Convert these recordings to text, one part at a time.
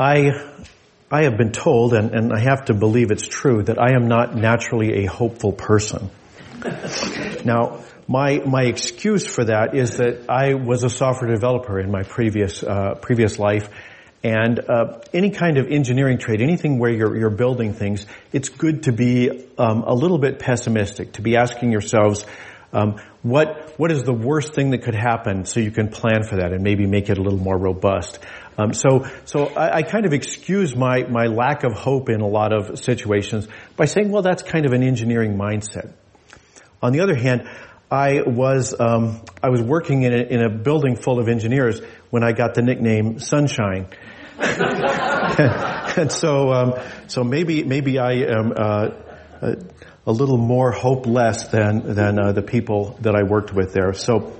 I, I have been told, and, and I have to believe it's true, that I am not naturally a hopeful person. now, my, my excuse for that is that I was a software developer in my previous, uh, previous life, and uh, any kind of engineering trade, anything where you're, you're building things, it's good to be um, a little bit pessimistic, to be asking yourselves, um, what what is the worst thing that could happen, so you can plan for that and maybe make it a little more robust. Um, so so I, I, kind of excuse my my lack of hope in a lot of situations by saying, well, that's kind of an engineering mindset. On the other hand, I was um, I was working in a, in a building full of engineers when I got the nickname Sunshine. and so, um, so maybe maybe I am uh, a, a, little more hopeless than than uh, the people that I worked with there. So,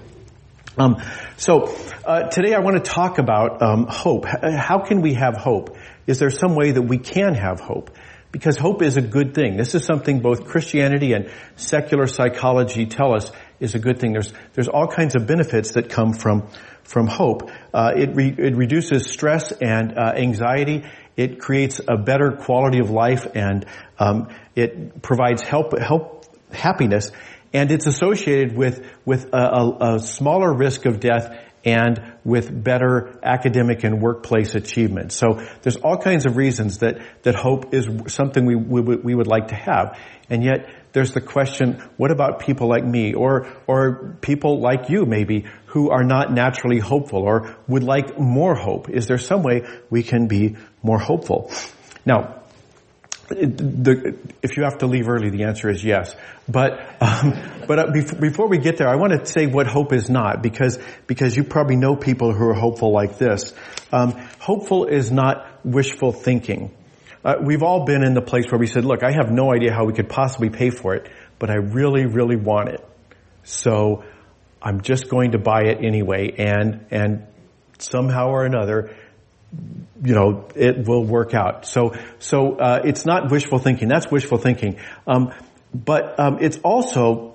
um, so uh, today I want to talk about um, hope. How can we have hope? Is there some way that we can have hope? Because hope is a good thing. This is something both Christianity and secular psychology tell us is a good thing. There's there's all kinds of benefits that come from from hope. Uh, it, re- it reduces stress and uh, anxiety. It creates a better quality of life, and um, it provides help, help, happiness. And it's associated with with a, a, a smaller risk of death and with better academic and workplace achievement. So there's all kinds of reasons that, that hope is something we, we, we would like to have. And yet there's the question, what about people like me or, or people like you maybe who are not naturally hopeful or would like more hope? Is there some way we can be more hopeful? Now, the, if you have to leave early, the answer is yes. But um, but uh, before we get there, I want to say what hope is not, because because you probably know people who are hopeful like this. Um, hopeful is not wishful thinking. Uh, we've all been in the place where we said, look, I have no idea how we could possibly pay for it, but I really, really want it. So I'm just going to buy it anyway and, and somehow or another, you know, it will work out. So, so, uh, it's not wishful thinking. That's wishful thinking. Um, but, um, it's also,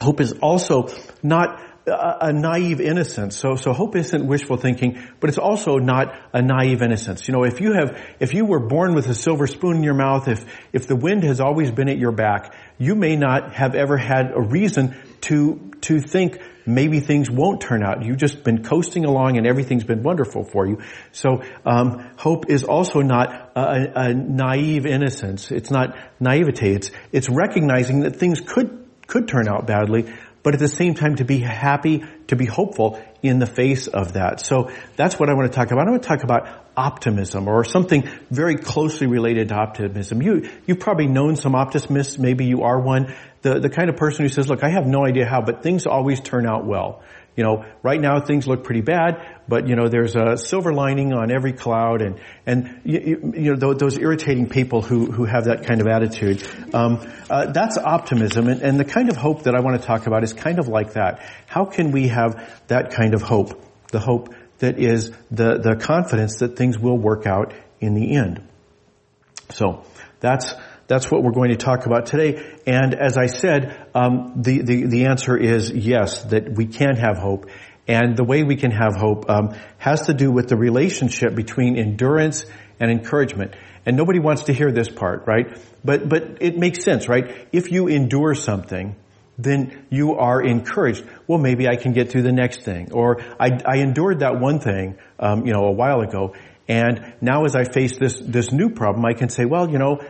hope is also not a, naive innocence. So, so hope isn't wishful thinking, but it's also not a naive innocence. You know, if you have, if you were born with a silver spoon in your mouth, if, if the wind has always been at your back, you may not have ever had a reason to, to think maybe things won't turn out. You've just been coasting along and everything's been wonderful for you. So, um, hope is also not a, a naive innocence. It's not naivete. It's, it's recognizing that things could, could turn out badly, but at the same time to be happy, to be hopeful in the face of that. So that's what I want to talk about. I want to talk about optimism or something very closely related to optimism. You, you've probably known some optimists, maybe you are one, the, the kind of person who says, look, I have no idea how, but things always turn out well you know, right now things look pretty bad, but you know, there's a silver lining on every cloud, and and you, you know those irritating people who who have that kind of attitude. Um, uh, that's optimism, and, and the kind of hope that I want to talk about is kind of like that. How can we have that kind of hope? The hope that is the the confidence that things will work out in the end. So that's that's what we're going to talk about today. And as I said, um, the, the, the answer is yes, that we can have hope. And the way we can have hope um, has to do with the relationship between endurance and encouragement. And nobody wants to hear this part, right? But but it makes sense, right? If you endure something, then you are encouraged. Well, maybe I can get through the next thing, or I, I endured that one thing, um, you know, a while ago, and now as I face this this new problem, I can say, well, you know,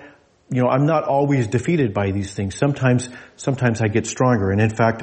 you know, I'm not always defeated by these things. Sometimes, sometimes I get stronger. And in fact,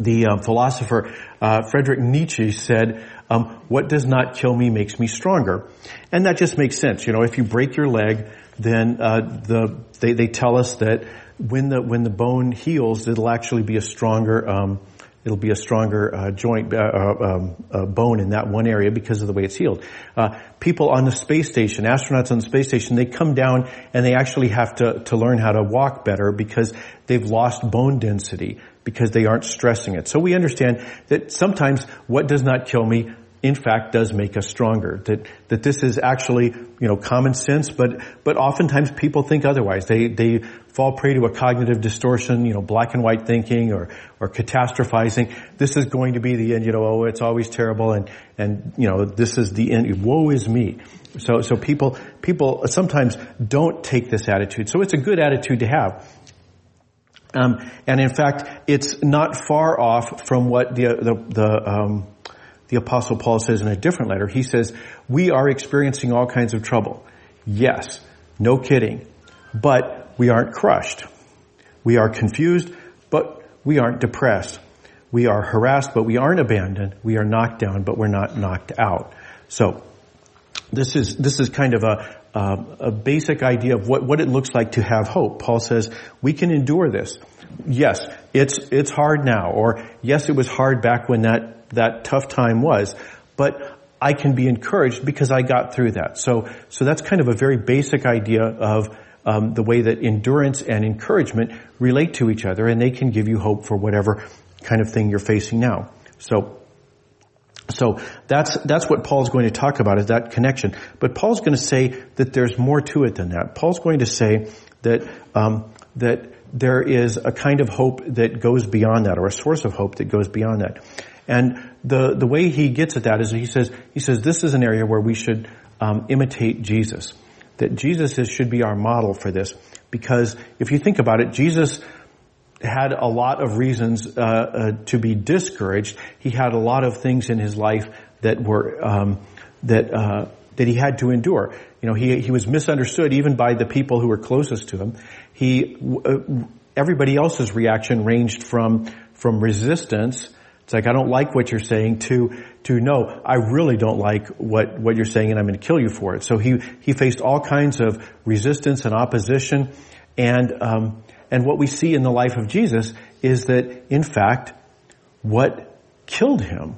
the um, philosopher uh, Friedrich Nietzsche said, um, "What does not kill me makes me stronger," and that just makes sense. You know, if you break your leg, then uh, the they, they tell us that when the when the bone heals, it'll actually be a stronger um, it'll be a stronger uh, joint uh, uh, um, uh, bone in that one area because of the way it's healed. Uh, people on the space station, astronauts on the space station, they come down and they actually have to to learn how to walk better because they've lost bone density because they aren't stressing it. So we understand that sometimes what does not kill me in fact does make us stronger. That that this is actually you know common sense, but but oftentimes people think otherwise. They they fall prey to a cognitive distortion, you know, black and white thinking or or catastrophizing. This is going to be the end. You know, oh, it's always terrible, and and you know, this is the end. Woe is me. So so people people sometimes don't take this attitude. So it's a good attitude to have. Um, and in fact, it's not far off from what the the, the um, the apostle Paul says in a different letter. He says, we are experiencing all kinds of trouble. Yes, no kidding. But we aren't crushed. We are confused, but we aren't depressed. We are harassed, but we aren't abandoned. We are knocked down, but we're not knocked out. So, this is, this is kind of a, uh, a basic idea of what, what it looks like to have hope. Paul says, we can endure this. Yes, it's, it's hard now, or yes, it was hard back when that that tough time was, but I can be encouraged because I got through that. So, so that's kind of a very basic idea of um, the way that endurance and encouragement relate to each other, and they can give you hope for whatever kind of thing you're facing now. So, so that's that's what Paul's going to talk about is that connection. But Paul's going to say that there's more to it than that. Paul's going to say that um, that there is a kind of hope that goes beyond that, or a source of hope that goes beyond that. And the, the way he gets at that is he says, he says this is an area where we should um, imitate Jesus. That Jesus is, should be our model for this. Because if you think about it, Jesus had a lot of reasons uh, uh, to be discouraged. He had a lot of things in his life that were um, that uh, that he had to endure. You know, he he was misunderstood even by the people who were closest to him. He uh, everybody else's reaction ranged from from resistance it's like, I don't like what you're saying to, to no, I really don't like what, what you're saying and I'm going to kill you for it. So he, he faced all kinds of resistance and opposition. And, um, and what we see in the life of Jesus is that, in fact, what killed him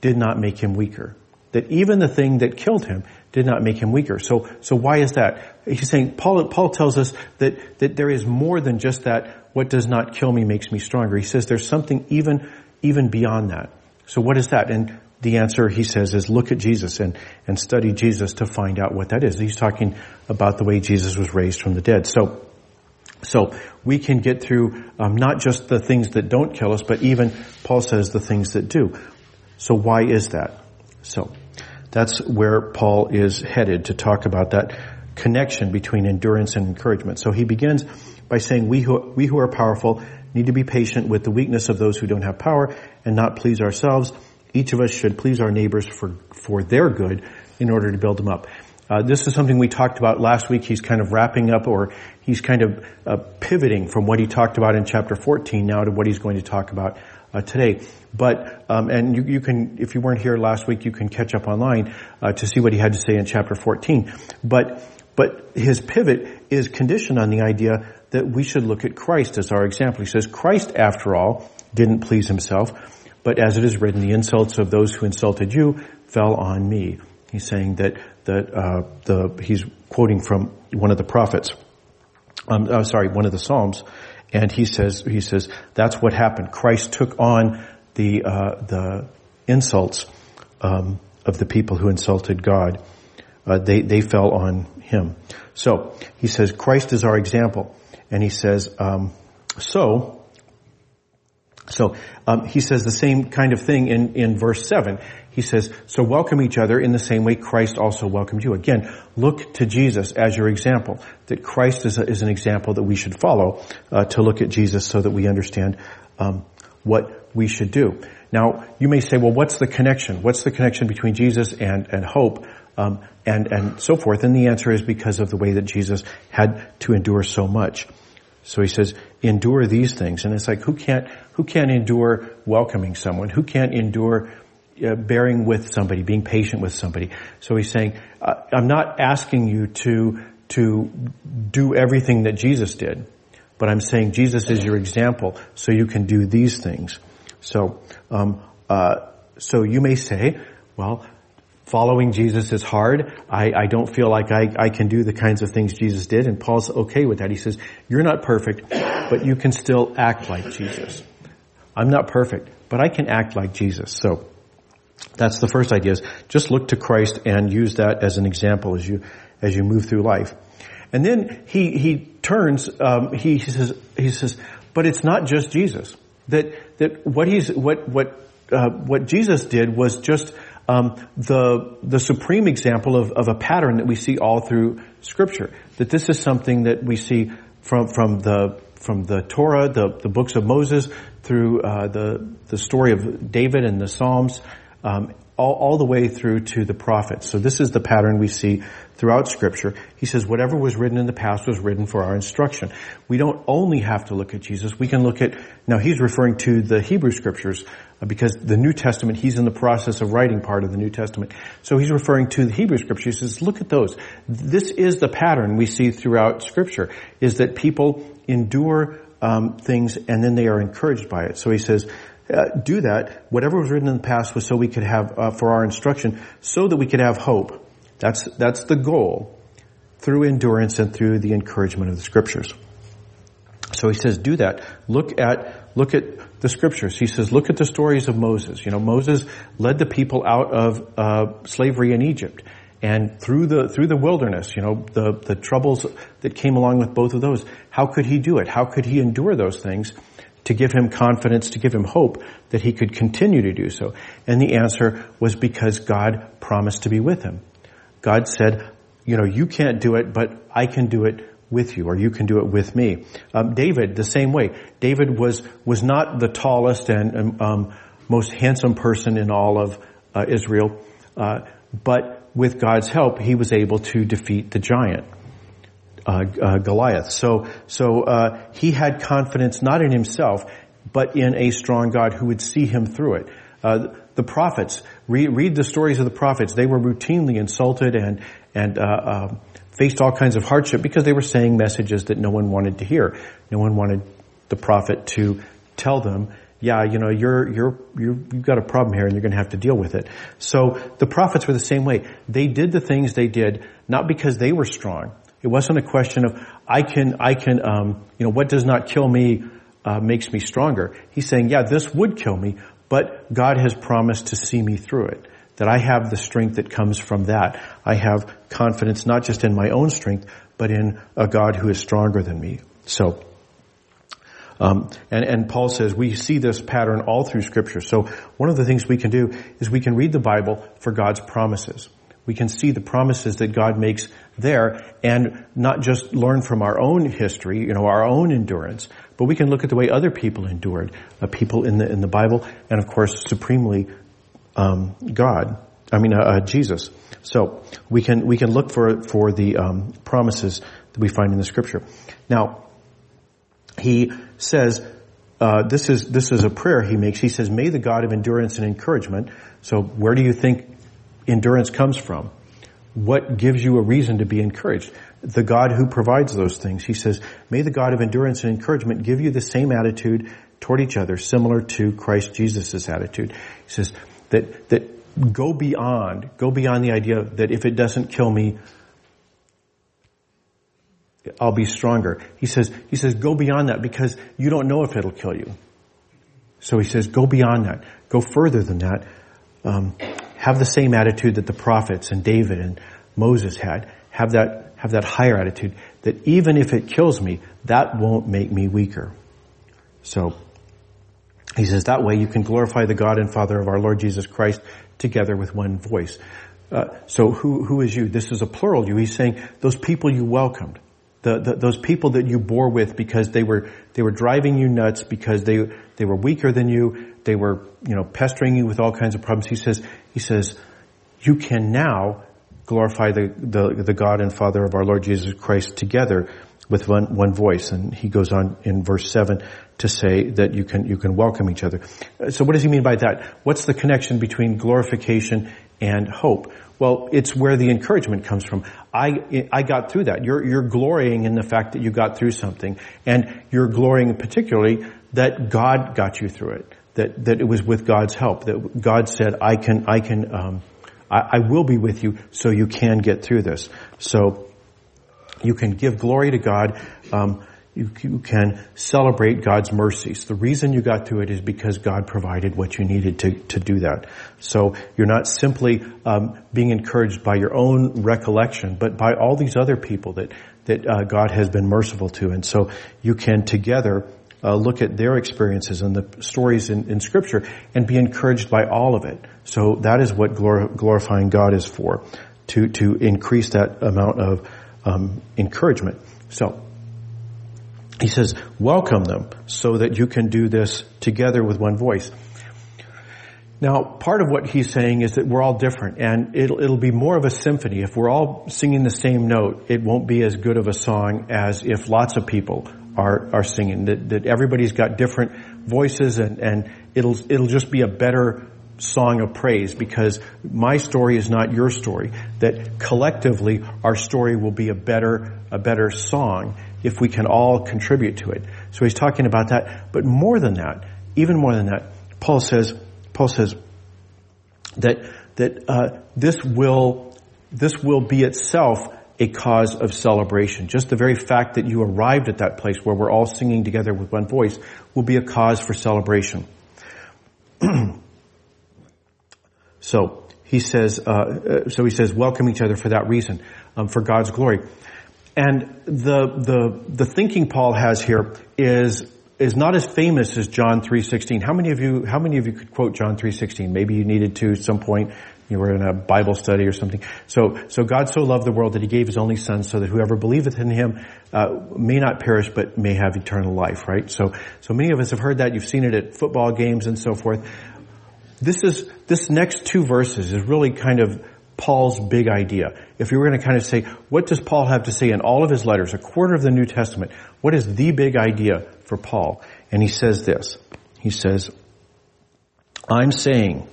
did not make him weaker. That even the thing that killed him did not make him weaker. So, so why is that? He's saying, Paul, Paul tells us that, that there is more than just that what does not kill me makes me stronger. He says there's something even, even beyond that. So what is that? And the answer, he says, is look at Jesus and, and study Jesus to find out what that is. He's talking about the way Jesus was raised from the dead. So, so we can get through um, not just the things that don't kill us, but even Paul says the things that do. So why is that? So that's where Paul is headed to talk about that connection between endurance and encouragement. So he begins by saying we who, we who are powerful need to be patient with the weakness of those who don't have power and not please ourselves. Each of us should please our neighbors for, for their good in order to build them up. Uh, this is something we talked about last week. He's kind of wrapping up or he's kind of uh, pivoting from what he talked about in chapter 14 now to what he's going to talk about uh, today. But um, and you, you, can, if you weren't here last week, you can catch up online uh, to see what he had to say in chapter 14. But but his pivot is conditioned on the idea that we should look at Christ as our example. He says, Christ, after all, didn't please himself, but as it is written, the insults of those who insulted you fell on me. He's saying that that uh, the he's quoting from one of the prophets. Um, oh, sorry, one of the Psalms, and he says he says that's what happened. Christ took on the uh, the insults um, of the people who insulted God. Uh, they they fell on him. So he says Christ is our example and he says, um, so, so um, he says the same kind of thing in, in verse 7. He says, so welcome each other in the same way Christ also welcomed you. Again, look to Jesus as your example. That Christ is, a, is an example that we should follow uh, to look at Jesus so that we understand um, what we should do. Now, you may say, well, what's the connection? What's the connection between Jesus and, and hope? Um, and and so forth. And the answer is because of the way that Jesus had to endure so much. So he says, endure these things. And it's like, who can't, who can't endure welcoming someone? Who can't endure uh, bearing with somebody, being patient with somebody? So he's saying, I'm not asking you to, to do everything that Jesus did, but I'm saying Jesus is your example, so you can do these things. So, um, uh, so you may say, well, following Jesus is hard. I, I don't feel like I, I can do the kinds of things Jesus did. And Paul's okay with that. He says, you're not perfect, but you can still act like Jesus. I'm not perfect, but I can act like Jesus. So, That's the first idea is just look to Christ and use that as an example as you, as you move through life. And then he, he turns, um, he, he says, he says, but it's not just Jesus. That, that what he's, what, what, uh, what Jesus did was just, um, the, the supreme example of, of a pattern that we see all through scripture. That this is something that we see from, from the, from the Torah, the, the books of Moses, through, uh, the, the story of David and the Psalms, um, all, all the way through to the prophets. So this is the pattern we see throughout scripture. He says whatever was written in the past was written for our instruction. We don't only have to look at Jesus. We can look at, now he's referring to the Hebrew scriptures uh, because the New Testament, he's in the process of writing part of the New Testament. So he's referring to the Hebrew scriptures. He says, look at those. This is the pattern we see throughout scripture is that people endure um, things and then they are encouraged by it. So he says, uh, do that. Whatever was written in the past was so we could have uh, for our instruction, so that we could have hope. That's that's the goal through endurance and through the encouragement of the scriptures. So he says, do that. Look at look at the scriptures. He says, look at the stories of Moses. You know, Moses led the people out of uh, slavery in Egypt, and through the through the wilderness. You know, the the troubles that came along with both of those. How could he do it? How could he endure those things? to give him confidence, to give him hope that he could continue to do so? And the answer was because God promised to be with him. God said, you know, you can't do it, but I can do it with you, or you can do it with me. Um, David, the same way. David was was not the tallest and um, most handsome person in all of uh, Israel, uh, but with God's help, he was able to defeat the giant uh, uh, Goliath. So, so uh, he had confidence not in himself, but in a strong God who would see him through it. Uh, the prophets, read, read, the stories of the prophets. They were routinely insulted and and uh, uh, faced all kinds of hardship because they were saying messages that no one wanted to hear. No one wanted the prophet to tell them yeah, you know, you're, you're, you have got a problem here and you're going to have to deal with it. So the prophets were the same way. They did the things they did not because they were strong. It wasn't a question of I can I can um, you know what does not kill me uh, makes me stronger. He's saying, yeah, this would kill me, but God has promised to see me through it. That I have the strength that comes from that. I have confidence not just in my own strength, but in a God who is stronger than me. So. Um, and, and Paul says we see this pattern all through Scripture. So one of the things we can do is we can read the Bible for God's promises we can see the promises that God makes there and not just learn from our own history, you know, our own endurance, but we can look at the way other people endured, uh, people in the in the Bible, and of course, supremely um, God. I mean, uh, uh, Jesus. So we can we can look for for the um, promises that we find in the Scripture. Now, he says. Uh, this is this is a prayer he makes. He says, "May the God of endurance and encouragement." So, where do you think endurance comes from. What gives you a reason to be encouraged? The God who provides those things. He says, may the God of endurance and encouragement give you the same attitude toward each other, similar to Christ Jesus' attitude. He says that, that go beyond, go beyond the idea that if it doesn't kill me, I'll be stronger. He says, he says, go beyond that because you don't know if it'll kill you. So he says, go beyond that. Go further than that. Um, have the same attitude that the prophets and David and Moses had. Have that, have that higher attitude that even if it kills me, that won't make me weaker. So, he says that way you can glorify the God and Father of our Lord Jesus Christ together with one voice. Uh, so who, who is you? This is a plural you. He's saying those people you welcomed. The, the, those people that you bore with because they were they were driving you nuts because they they were weaker than you they were you know pestering you with all kinds of problems he says he says you can now glorify the, the, the God and Father of our Lord Jesus Christ together with one, one voice. And he goes on in verse seven to say that you can, you can welcome each other. So what does he mean by that? What's the connection between glorification and hope? Well, it's where the encouragement comes from. I, I got through that. You're, you're glorying in the fact that you got through something. And you're glorying particularly that God got you through it. That, that it was with God's help. That God said, I can, I can, um, I, I will be with you so you can get through this. So, you can give glory to God. Um, you, you can celebrate God's mercies. The reason you got through it is because God provided what you needed to, to do that. So you're not simply um, being encouraged by your own recollection, but by all these other people that that uh, God has been merciful to, and so you can together uh, look at their experiences and the stories in, in, Scripture and be encouraged by all of it. So that is what glor- glorifying God is for, to to increase that amount of um, encouragement. So he says, welcome them so that you can do this together with one voice. Now, part of what he's saying is that we're all different and it'll, it'll be more of a symphony. If we're all singing the same note, it won't be as good of a song as if lots of people are, are singing. That, that everybody's got different voices and, and it'll, it'll just be a better song of praise because my story is not your story. That collectively our story will be a better, a better song if we can all contribute to it. So he's talking about that. But more than that, even more than that, Paul says, Paul says that, that, uh, this will, this will be itself a cause of celebration. Just the very fact that you arrived at that place where we're all singing together with one voice will be a cause for celebration. so he says, uh, uh, so he says, welcome each other for that reason, um, for God's glory. And the, the, the thinking Paul has here is, is not as famous as John 3.16. How many of you, how many of you could quote John 3.16? Maybe you needed to at some point. You were in a Bible study or something. So, so God so loved the world that He gave His only Son, so that whoever believeth in Him uh, may not perish, but may have eternal life. Right. So, so many of us have heard that. You've seen it at football games and so forth. This is this next two verses is really kind of Paul's big idea. If you were going to kind of say, what does Paul have to say in all of his letters, a quarter of the New Testament? What is the big idea for Paul? And he says this. He says, I'm saying,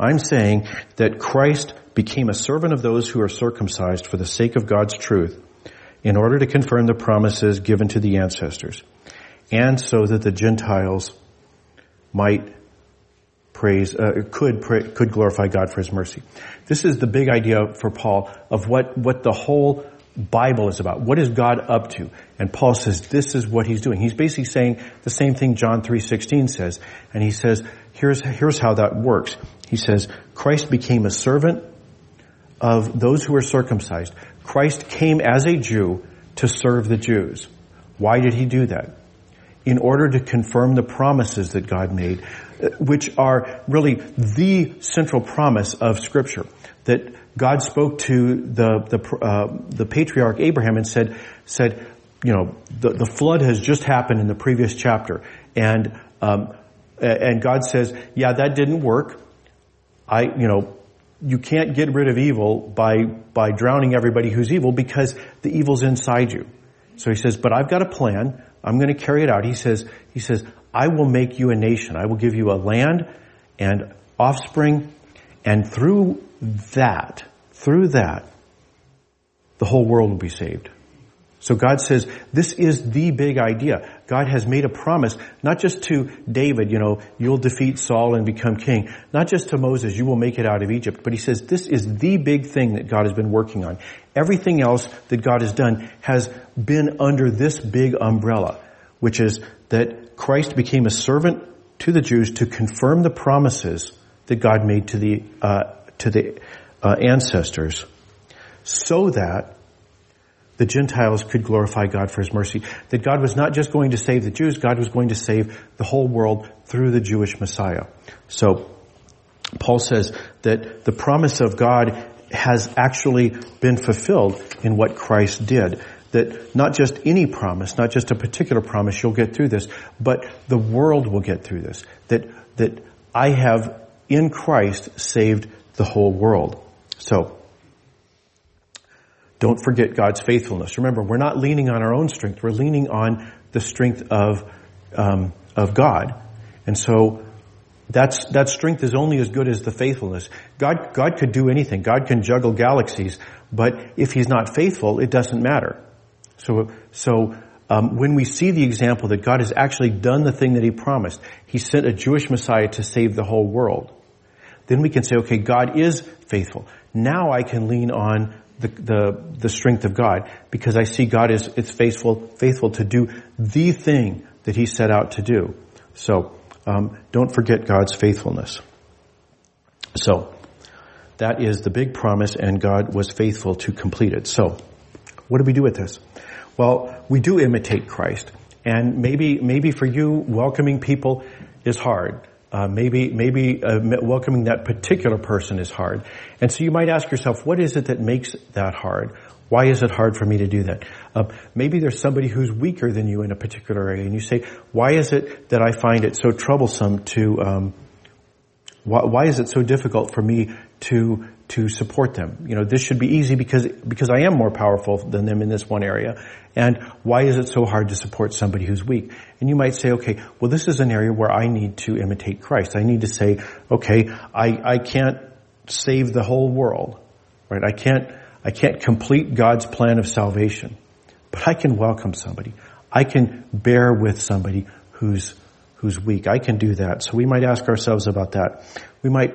I'm saying that Christ became a servant of those who are circumcised for the sake of God's truth in order to confirm the promises given to the ancestors and so that the Gentiles might praise, uh, could, pray, could glorify God for His mercy. This is the big idea for Paul of what, what the whole Bible is about. What is God up to? And Paul says this is what he's doing. He's basically saying the same thing John 3:16 says. And he says, here's here's how that works. He says, Christ became a servant of those who are circumcised. Christ came as a Jew to serve the Jews. Why did he do that? In order to confirm the promises that God made which are really the central promise of Scripture. That God spoke to the the, uh, the patriarch Abraham and said said, you know, the, the flood has just happened in the previous chapter, and um, and God says, yeah, that didn't work. I, you know, you can't get rid of evil by by drowning everybody who's evil because the evil's inside you. So he says, but I've got a plan. I'm going to carry it out. He says, he says, I will make you a nation. I will give you a land and offspring. And through that, through that, the whole world will be saved. So God says, this is the big idea. God has made a promise, not just to David, you know, you'll defeat Saul and become king. Not just to Moses, you will make it out of Egypt. But he says, this is the big thing that God has been working on. Everything else that God has done has been under this big umbrella, which is that Christ became a servant to the Jews to confirm the promises that God made to the uh, to the uh, ancestors, so that the Gentiles could glorify God for His mercy. That God was not just going to save the Jews; God was going to save the whole world through the Jewish Messiah. So, Paul says that the promise of God has actually been fulfilled in what Christ did that not just any promise, not just a particular promise, you'll get through this, but the world will get through this. That, that I have in Christ saved the whole world. So, don't forget God's faithfulness. Remember, we're not leaning on our own strength. We're leaning on the strength of, um, of God. And so, that's, that strength is only as good as the faithfulness. God, God could do anything. God can juggle galaxies, but if He's not faithful, it doesn't matter. So, so um, when we see the example that God has actually done the thing that He promised, He sent a Jewish Messiah to save the whole world. Then we can say, okay, God is faithful. Now I can lean on the, the, the strength of God because I see God is, is faithful, faithful to do the thing that he set out to do. So, um, don't forget God's faithfulness. So, that is the big promise and God was faithful to complete it. So, what do we do with this? Well, we do imitate Christ. And maybe, maybe for you, welcoming people is hard. Uh, maybe maybe uh, welcoming that particular person is hard, and so you might ask yourself, what is it that makes that hard? Why is it hard for me to do that? Uh, maybe there's somebody who's weaker than you in a particular area, and you say, why is it that I find it so troublesome to? Um, why, why is it so difficult for me to to support them. You know, this should be easy because, because I am more powerful than them in this one area. And why is it so hard to support somebody who's weak? And you might say, okay, well this is an area where I need to imitate Christ. I need to say, okay, I, I can't save the whole world, right? I can't, I can't complete God's plan of salvation, but I can welcome somebody. I can bear with somebody who's, who's weak. I can do that. So we might ask ourselves about that. We might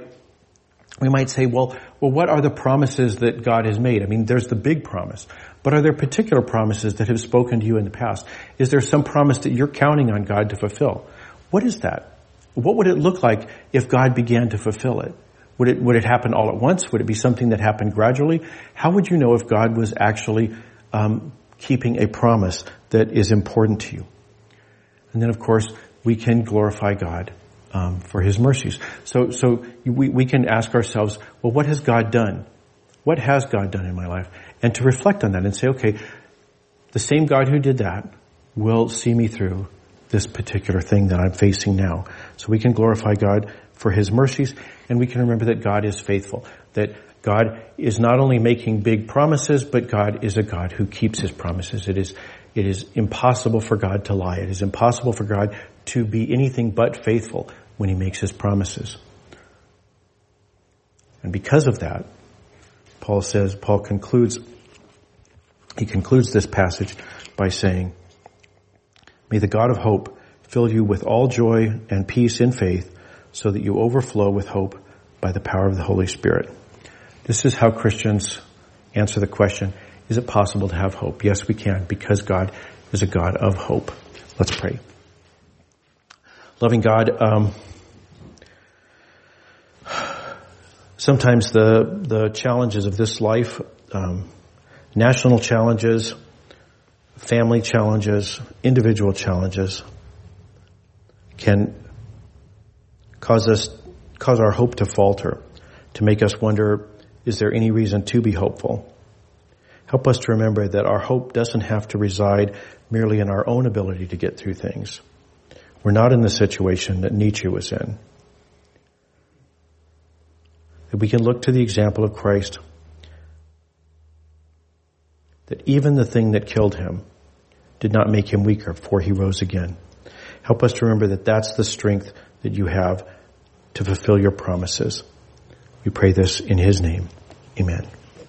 we might say, well, well, what are the promises that God has made? I mean, there's the big promise, but are there particular promises that have spoken to you in the past? Is there some promise that you're counting on God to fulfill? What is that? What would it look like if God began to fulfill it? Would it, would it happen all at once? Would it be something that happened gradually? How would you know if God was actually um, keeping a promise that is important to you? And then, of course, we can glorify God um, for His mercies. So, so we, we can ask ourselves, well, what has God done? What has God done in my life? And to reflect on that and say, okay, the same God who did that will see me through this particular thing that I'm facing now. So we can glorify God for His mercies and we can remember that God is faithful. That God is not only making big promises, but God is a God who keeps His promises. It is, it is impossible for God to lie. It is impossible for God to be anything but faithful when he makes his promises. And because of that, Paul says, Paul concludes, he concludes this passage by saying, May the God of hope fill you with all joy and peace in faith so that you overflow with hope by the power of the Holy Spirit. This is how Christians answer the question, is it possible to have hope? Yes, we can because God is a God of hope. Let's pray. Loving God, um, sometimes the the challenges of this life, um, national challenges, family challenges, individual challenges, can cause us cause our hope to falter, to make us wonder: Is there any reason to be hopeful? Help us to remember that our hope doesn't have to reside merely in our own ability to get through things. We're not in the situation that Nietzsche was in. That we can look to the example of Christ. That even the thing that killed him did not make him weaker, for he rose again. Help us to remember that that's the strength that you have to fulfill your promises. We pray this in his name. Amen.